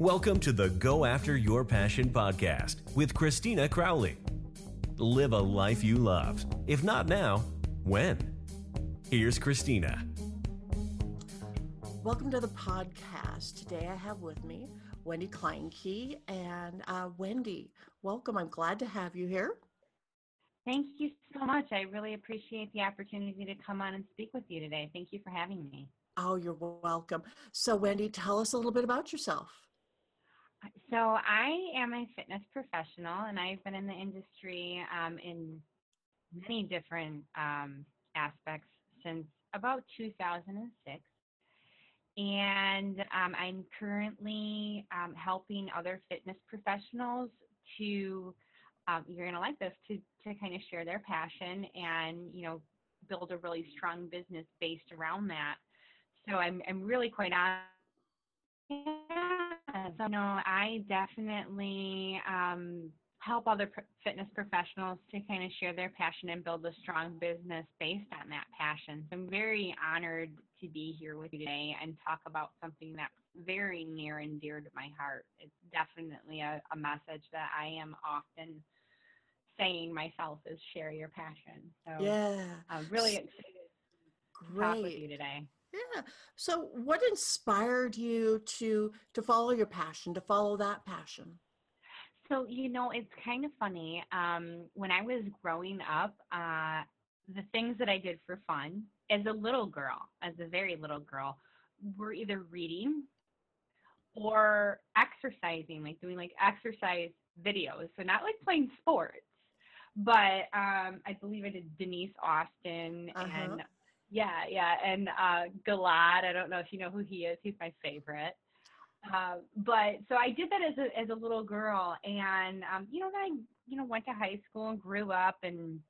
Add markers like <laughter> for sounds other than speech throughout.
Welcome to the Go After Your Passion podcast with Christina Crowley. Live a life you love. If not now, when? Here's Christina. Welcome to the podcast. Today I have with me Wendy Kleinke. And uh, Wendy, welcome. I'm glad to have you here. Thank you so much. I really appreciate the opportunity to come on and speak with you today. Thank you for having me. Oh, you're welcome. So, Wendy, tell us a little bit about yourself. So I am a fitness professional, and I've been in the industry um, in many different um, aspects since about 2006. And um, I'm currently um, helping other fitness professionals to, um, you're going to like this, to, to kind of share their passion and, you know, build a really strong business based around that. So I'm, I'm really quite honest so no, I definitely um, help other pro- fitness professionals to kind of share their passion and build a strong business based on that passion. So I'm very honored to be here with you today and talk about something that's very near and dear to my heart. It's definitely a, a message that I am often saying myself is share your passion. So yeah, I'm really excited Great. to talk with you today. Yeah. So what inspired you to to follow your passion, to follow that passion? So, you know, it's kind of funny. Um, when I was growing up, uh, the things that I did for fun as a little girl, as a very little girl, were either reading or exercising, like doing like exercise videos. So not like playing sports, but um, I believe I did Denise Austin uh-huh. and yeah, yeah, and uh, Gilad. I don't know if you know who he is. He's my favorite. Uh, but so I did that as a as a little girl, and um, you know, then I you know went to high school and grew up and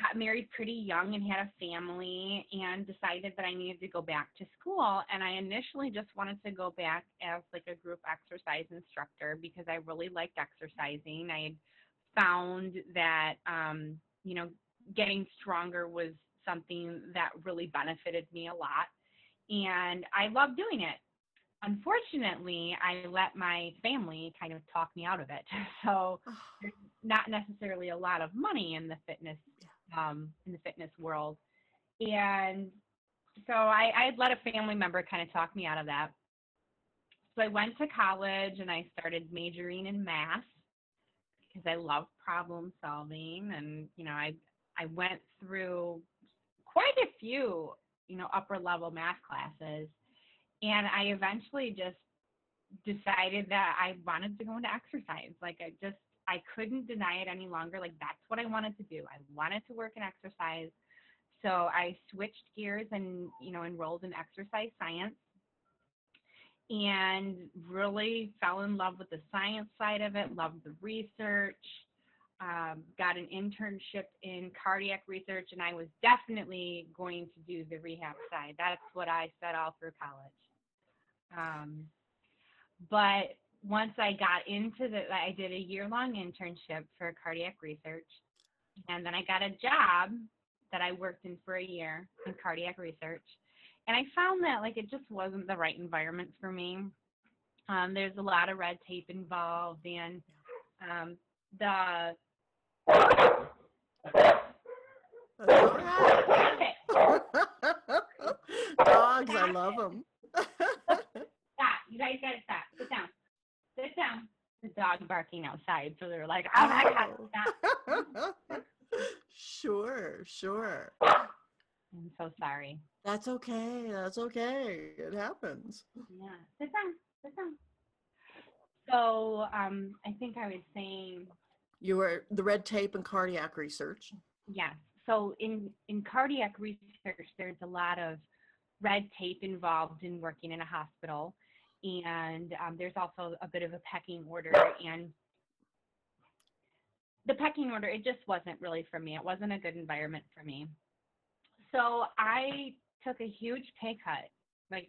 got married pretty young and had a family and decided that I needed to go back to school. And I initially just wanted to go back as like a group exercise instructor because I really liked exercising. I had found that um, you know getting stronger was something that really benefited me a lot. And I love doing it. Unfortunately, I let my family kind of talk me out of it. <laughs> So there's not necessarily a lot of money in the fitness um, in the fitness world. And so I, I had let a family member kind of talk me out of that. So I went to college and I started majoring in math because I love problem solving and you know I I went through quite a few, you know, upper level math classes. And I eventually just decided that I wanted to go into exercise. Like I just I couldn't deny it any longer. Like that's what I wanted to do. I wanted to work in exercise. So I switched gears and, you know, enrolled in exercise science and really fell in love with the science side of it, loved the research, um, got an internship in cardiac research, and I was definitely going to do the rehab side. That's what I said all through college. Um, but once I got into the, I did a year long internship for cardiac research, and then I got a job that I worked in for a year in cardiac research. And I found that like it just wasn't the right environment for me. Um, there's a lot of red tape involved, and um, the <laughs> Dogs, I love them. stop. You guys gotta stop. Sit down. Sit down. The dog barking outside, so they're like, oh my god, stop. sure, sure. I'm so sorry. That's okay. That's okay. It happens. Yeah. Sit down. Sit down. So um, I think I was saying you were the red tape and cardiac research. Yes. So in in cardiac research, there's a lot of red tape involved in working in a hospital, and um, there's also a bit of a pecking order. And the pecking order, it just wasn't really for me. It wasn't a good environment for me. So I took a huge pay cut, like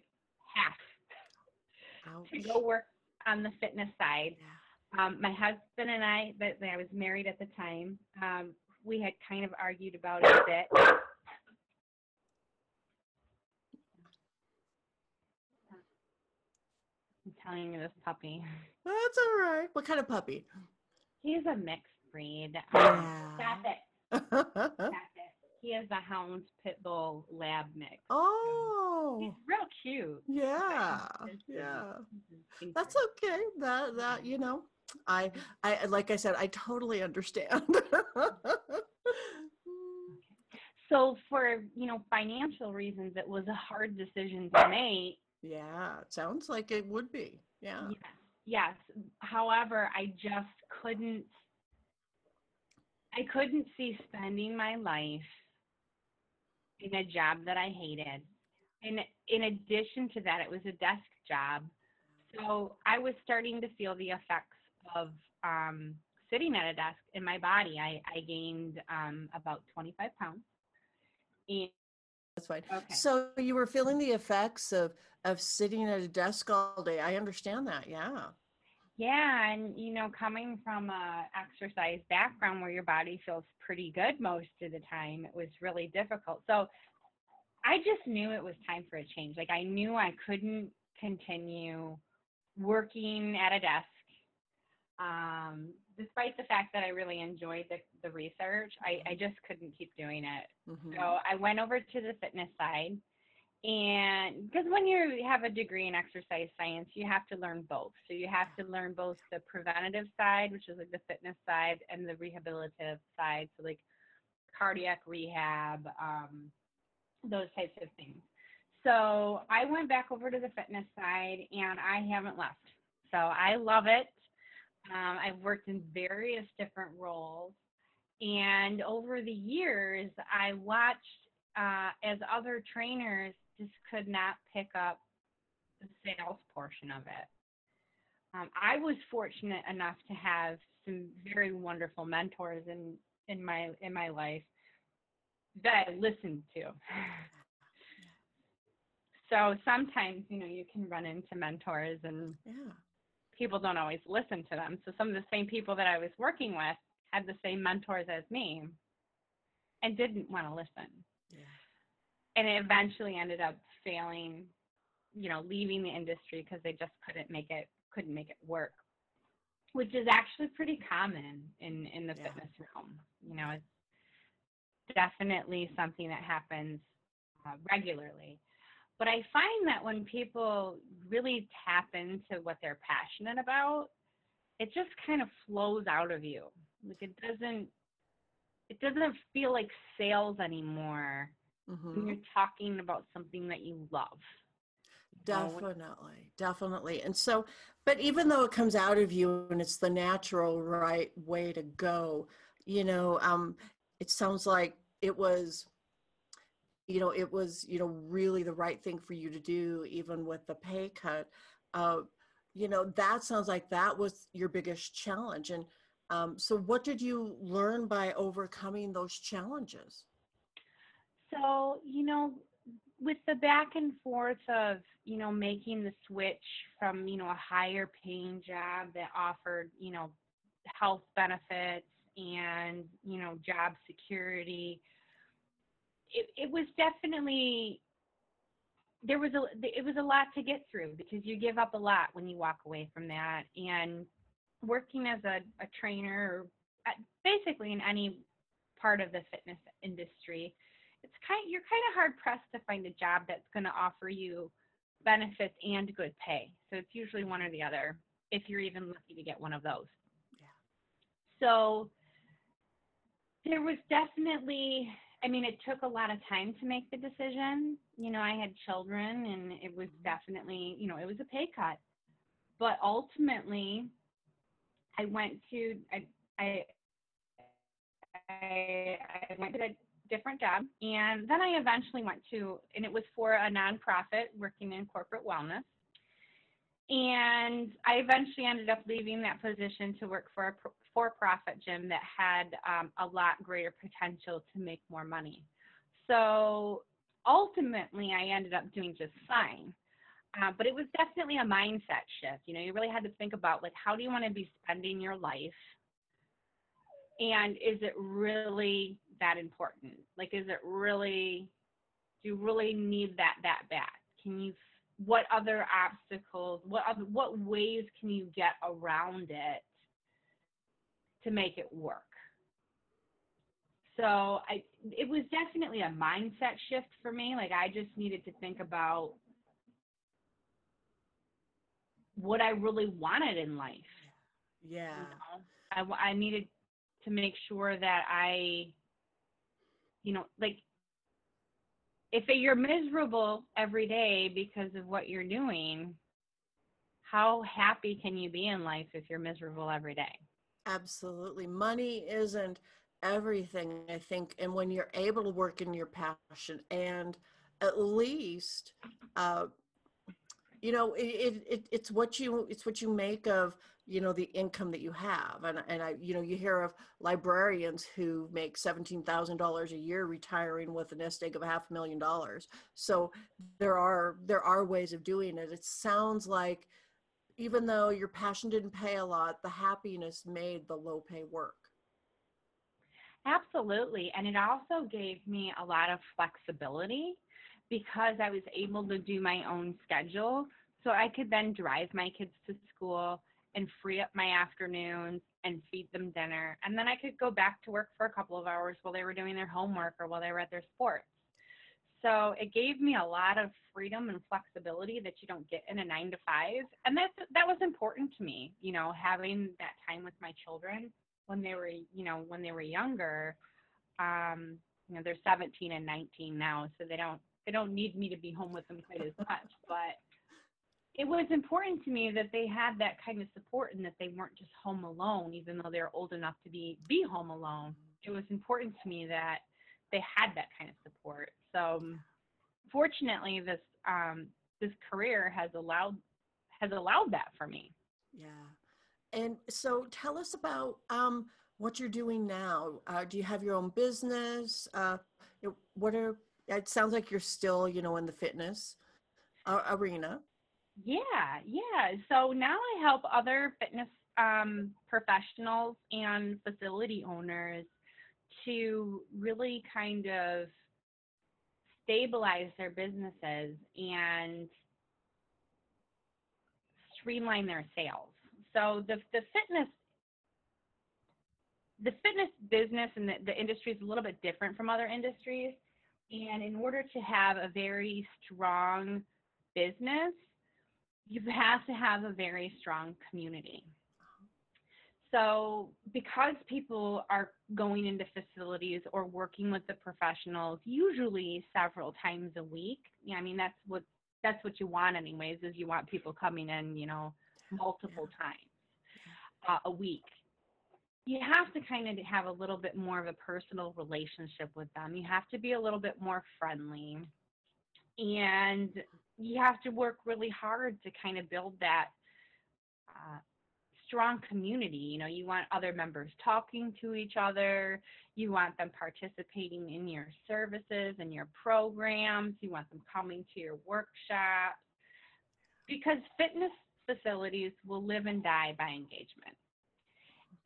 half, Ouch. <laughs> to go work on the fitness side. Yeah um, my husband and I, that I was married at the time, um, we had kind of argued about it a bit. I'm telling you this puppy. That's all right. What kind of puppy? He's a mixed breed. Yeah. Stop it. Stop it. He is a hound pit bull lab mix. oh, He's real cute. yeah, yeah. That's okay. That that you know, I I like I said, I totally understand. <laughs> So for you know financial reasons, it was a hard decision to make. yeah, it sounds like it would be. Yeah. Yes. Yes. However, I just couldn't I couldn't see spending my life in a job that I hated. And in addition to that, it was a desk job. So I was starting to feel the effects of um, sitting at a desk in my body. I, I gained um, about 25 pounds. And, That's fine. okay. So you were feeling the effects of of sitting at a desk all day. I understand that. Yeah. Yeah, and you know, coming from a exercise background where your body feels pretty good most of the time, it was really difficult. So I just knew it was time for a change. Like I knew I couldn't continue working at a desk. Um, despite the fact that I really enjoyed the, the research, I, I just couldn't keep doing it. Mhm. So I went over to the fitness side. And because when you have a degree in exercise science, you have to learn both. So you have to learn both the preventative side, which is like the fitness side, and the rehabilitative side. So, like cardiac rehab, um, those types of things. So I went back over to the fitness side and I haven't left. So I love it. Um, I've worked in various different roles. And over the years, I watched uh, as other trainers just could not pick up the sales portion of it. Um, I was fortunate enough to have some very wonderful mentors in, in my in my life that I listened to. <laughs> So sometimes, you know, you can run into mentors and Yeah. People don't always listen to them. So some of the same people that I was working with had the same mentors as me and didn't want to listen. Yeah. And it eventually ended up failing, you know, leaving the industry because they just couldn't make it couldn't make it work. Which is actually pretty common in in the Yeah. fitness realm. You know, it's definitely something that happens uh, regularly. But I find that when people really tap into what they're passionate about, it just kind of flows out of you. Like it doesn't it doesn't feel like sales anymore when Mhm. you're talking about something that you love. Definitely, definitely. And so, but even though it comes out of you and it's the natural right way to go, you know, um, it sounds like it was, you know, it was, you know, really the right thing for you to do, even with the pay cut. Uh, you know, that sounds like that was your biggest challenge. And um, so, what did you learn by overcoming those challenges? So, you know, with the back and forth of, you know, making the switch from, you know, a higher paying job that offered, you know, health benefits and, you know, job security, it, it was definitely there was a it was a lot to get through because you give up a lot when you walk away from that and working as a, a trainer basically in any part of the fitness industry it's kind you're kind of hard pressed to find a job that's going to offer you benefits and good pay. So it's usually one or the other if you're even lucky to get one of those. Yeah. So there was definitely I mean it took a lot of time to make the decision. You know, I had children and it was mm-hmm. definitely, you know, it was a pay cut. But ultimately I went to I I I, I went to a different job and then I eventually went to and it was for a nonprofit working in corporate wellness. And I eventually ended up leaving that position to work for a pro- for-profit gym that had um, a lot greater potential to make more money. So ultimately, I ended up doing just fine. Uh, but it was definitely a mindset shift. You know, you really had to think about like, how do you want to be spending your life? And is it really that important? Like, is it really, do you really need that that bad? Can you what other obstacles, what other, what ways can you get around it to make it work? So I, it was definitely a mindset shift for me. Like I just needed to think about what I really wanted in life. Yeah. You know? I, I needed to make sure that I, you know, like if you're miserable every day because of what you're doing, how happy can you be in life if you're miserable every day? Absolutely. Money isn't everything, I think. And when you're able to work in your passion and at least, uh, you know, it, it, it's what you, it's what you make of you know the income that you have and and I you know you hear of librarians who make $17,000 a year retiring with a nest egg of a half a million dollars so there are there are ways of doing it it sounds like even though your passion didn't pay a lot the happiness made the low pay work absolutely and it also gave me a lot of flexibility because I was able to do my own schedule so I could then drive my kids to school and free up my afternoons and feed them dinner. And then I could go back to work for a couple of hours while they were doing their homework or while they were at their sports. So it gave me a lot of freedom and flexibility that you don't get in a nine to five. And that's that was important to me, you know, having that time with my children when they were, you know, when they were younger. Um, you know, they're 17 and 19 now, so they don't they don't need me to be home with them quite as much. <laughs> But it was important to me that they had that kind of support and that they weren't just home alone, even though they're old enough to be be home alone. It was important to me that they had that kind of support. So, um, fortunately, this um, this career has allowed has allowed that for me. Yeah, and so tell us about um, what you're doing now. Uh, do you have your own business? Uh, what are it sounds like you're still, you know, in the fitness uh, arena. Yeah, yeah. So now I help other fitness um, professionals and facility owners to really kind of stabilize their businesses and streamline their sales. So the the fitness the fitness business and the, the industry is a little bit different from other industries. And in order to have a very strong business, you have to have a very strong community. So, because people are going into facilities or working with the professionals, usually several times a week. Yeah, I mean that's what that's what you want, anyways. Is you want people coming in, you know, multiple times uh, a week. You have to kind of have a little bit more of a personal relationship with them. You have to be a little bit more friendly, and you have to work really hard to kind of build that strong community. You know, you want other members talking to each other, you want them participating in your services and your programs, you want them coming to your workshops. Because fitness facilities will live and die by engagement.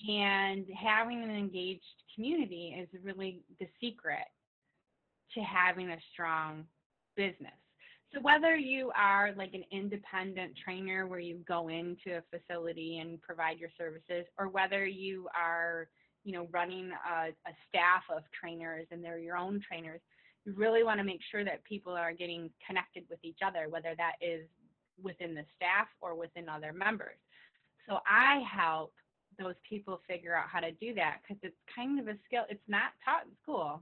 And having an engaged community is really the secret to having a strong business. So whether you are like an independent trainer where you go into a facility and provide your services, or whether you are, you know, running a, a staff of trainers and they're your own trainers, you really want to make sure that people are getting connected with each other, whether that is within the staff or within other members. So I help those people figure out how to do that because it's kind of a skill. It's not taught in school.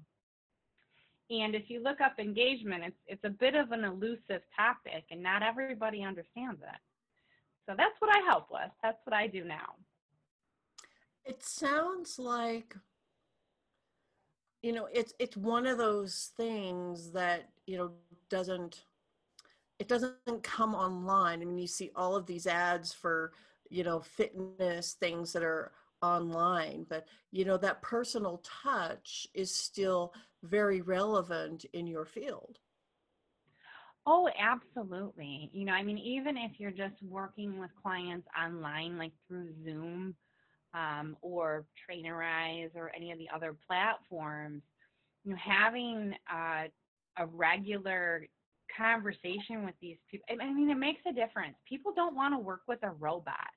And if you look up engagement, it's it's a bit of an elusive topic, and not everybody understands it. So that's what I help with. That's what I do now. It sounds like you know it's it's one of those things that you know doesn't it doesn't come online. I mean, you see all of these ads for you know fitness things that are online but you know that personal touch is still very relevant in your field oh absolutely you know i mean even if you're just working with clients online like through zoom um, or trainerize or any of the other platforms you know having uh, a regular conversation with these people. I mean, it makes a difference. People don't want to work with a robot,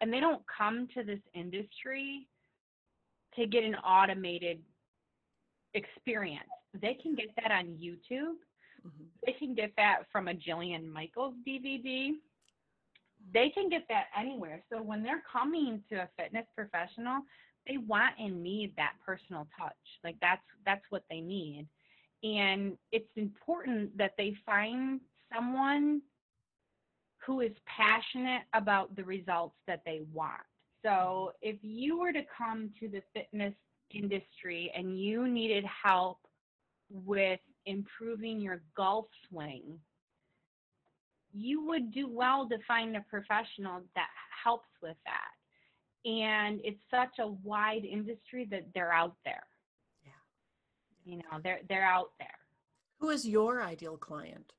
and they don't come to this industry to get an automated experience. They can get that on YouTube. Mm-hmm. They can get that from a Jillian Michaels DVD. They can get that anywhere. So when they're coming to a fitness professional, they want and need that personal touch. Like that's that's what they need. And it's important that they find someone who is passionate about the results that they want. So if you were to come to the fitness industry and you needed help with improving your golf swing, you would do well to find a professional that helps with that. And it's such a wide industry that they're out there. Yeah. You know, they're they're out there. Who is your ideal client?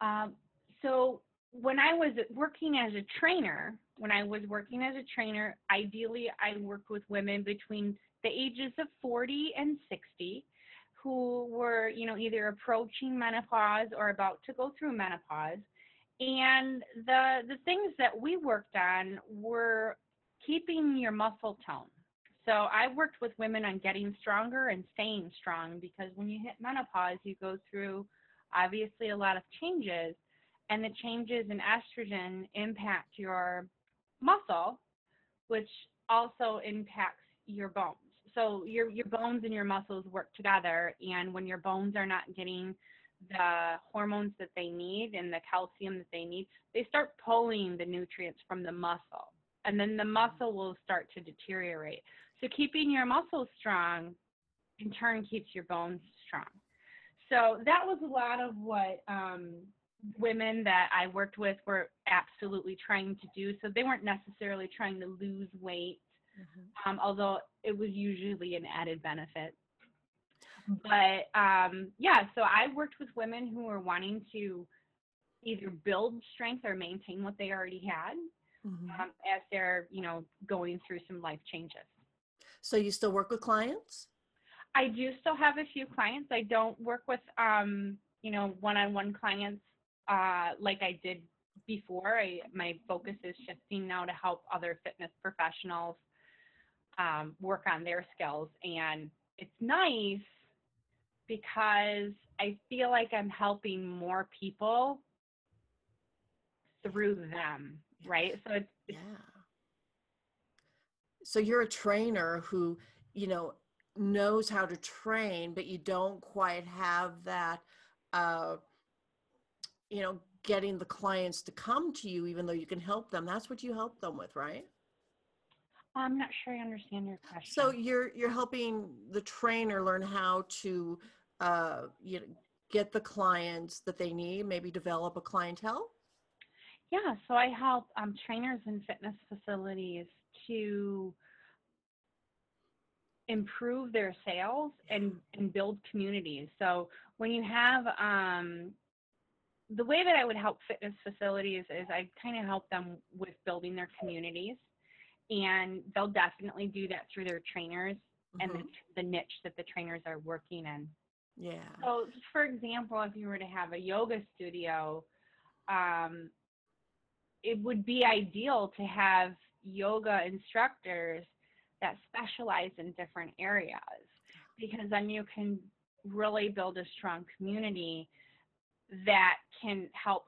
Um, so when I was working as a trainer, when I was working as a trainer, ideally I worked with women between the ages of 40 and 60 who were, you know, either approaching menopause or about to go through menopause. And the the things that we worked on were keeping your muscle tone. So I worked with women on getting stronger and staying strong because when you hit menopause, you go through obviously a lot of changes, and the changes in estrogen impact your muscle, which also impacts your bones. So your your bones and your muscles work together, and when your bones are not getting the hormones that they need and the calcium that they need, they start pulling the nutrients from the muscle, and then the muscle will start to deteriorate. So keeping your muscles strong, in turn, keeps your bones strong. So that was a lot of what um, women that I worked with were absolutely trying to do. So they weren't necessarily trying to lose weight, mm-hmm. um, although it was usually an added benefit. But um, yeah, so I worked with women who were wanting to either build strength or maintain what they already had mm-hmm. um, as they're, you know, going through some life changes. So you still work with clients? I do still have a few clients. I don't work with, um, you know, one-on-one clients uh, like I did before. I, my focus is shifting now to help other fitness professionals um, work on their skills. And it's nice because I feel like I'm helping more people through them, right? So it's, it's yeah. So you're a trainer who, you know, knows how to train, but you don't quite have that uh, you know getting the clients to come to you even though you can help them. That's what you help them with right? I'm not sure i understand your question. so you're you're helping the trainer learn how to uh you know get the clients that they need maybe develop a clientele? Yeah so i help um, trainers in fitness facilities to improve their sales and, and build communities. So when you have um, the way that I would help fitness facilities is I kind of help them with building their communities, and they'll definitely do that through their trainers mm-hmm. and the, mm-hmm. the niche that the trainers are working in. Yeah. So, for example, if you were to have a yoga studio, um, it would be ideal to have yoga instructors that specialize in different areas because then you can really build a strong community that can help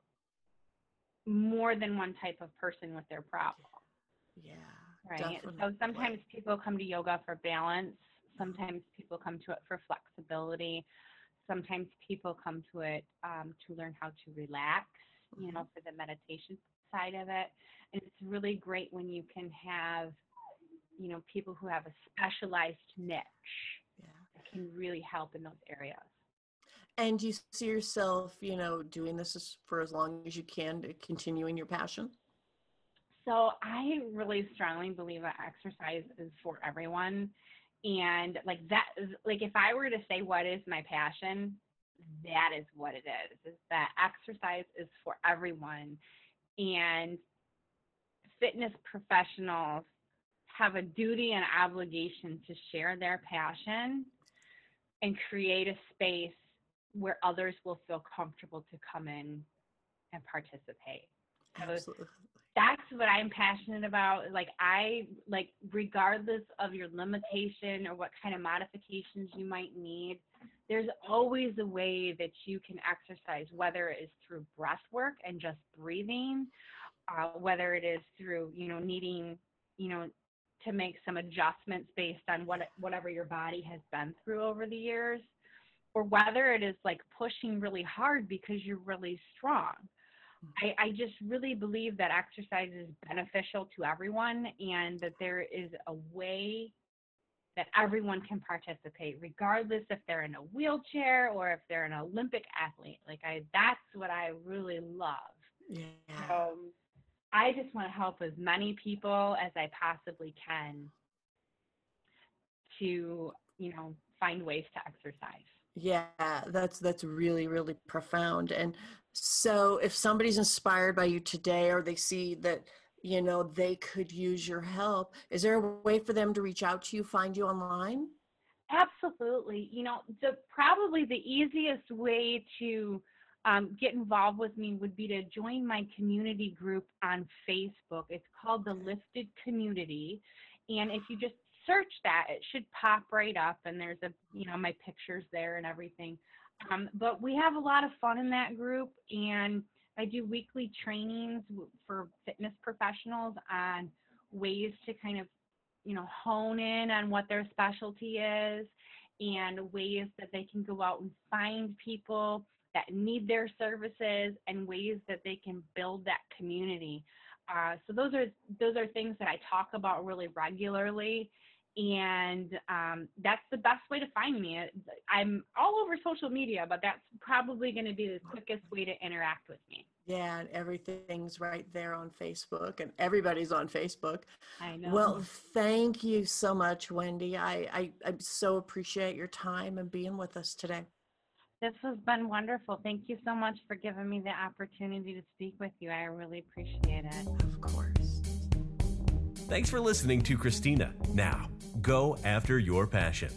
more than one type of person with their problem. Yeah. Right. Definitely. So sometimes people come to yoga for balance. Sometimes people come to it for flexibility. Sometimes people come to it um, to learn how to relax, mm-hmm. you know, mm-hmm. for the meditation side of it. And it's really great when you can have, you know, people who have a specialized niche yeah. that can really help in those areas. And you see yourself, you know, doing this for as long as you can to continuing your passion? So I really strongly believe that exercise is for everyone. And like that, like if I were to say what is my passion, that is what it is. Is that exercise is for everyone. And fitness professionals have a duty and obligation to share their passion and create a space where others will feel comfortable to come in and participate. So Absolutely. that's what I'm passionate about. Like I like regardless of your limitation or what kind of modifications you might need, there's always a way that you can exercise, whether it is through breath work and just breathing, uh, whether it is through, you know, needing, you know, to make some adjustments based on what whatever your body has been through over the years, or whether it is like pushing really hard because you're really strong. I, I just really believe that exercise is beneficial to everyone and that there is a way that everyone can participate, regardless if they're in a wheelchair or if they're an Olympic athlete. Like I, that's what I really love. Yeah. Um, I just want to help as many people as I possibly can to, you know, find ways to exercise. Yeah, that's that's really really profound. And so if somebody's inspired by you today or they see that you know they could use your help, is there a way for them to reach out to you, find you online? Absolutely. You know, the probably the easiest way to um, get involved with me would be to join my community group on Facebook. It's called the Lifted Community, and if you just search that, it should pop right up, and there's a you know my pictures there and everything. Um, but we have a lot of fun in that group, and I do weekly trainings for fitness professionals on ways to kind of you know hone in on what their specialty is and ways that they can go out and find people that need their services and ways that they can build that community. Uh, so those are those are things that I talk about really regularly, and um, that's the best way to find me. I'm all over social media, but that's probably going to be the quickest way to interact with me. Yeah, and everything's right there on Facebook, and everybody's on Facebook. I know. Well, thank you so much, Wendy. I, I I so appreciate your time and being with us today. This has been wonderful. Thank you so much for giving me the opportunity to speak with you. I really appreciate it. Of course. Thanks for listening to Christina. Now, go after your passion.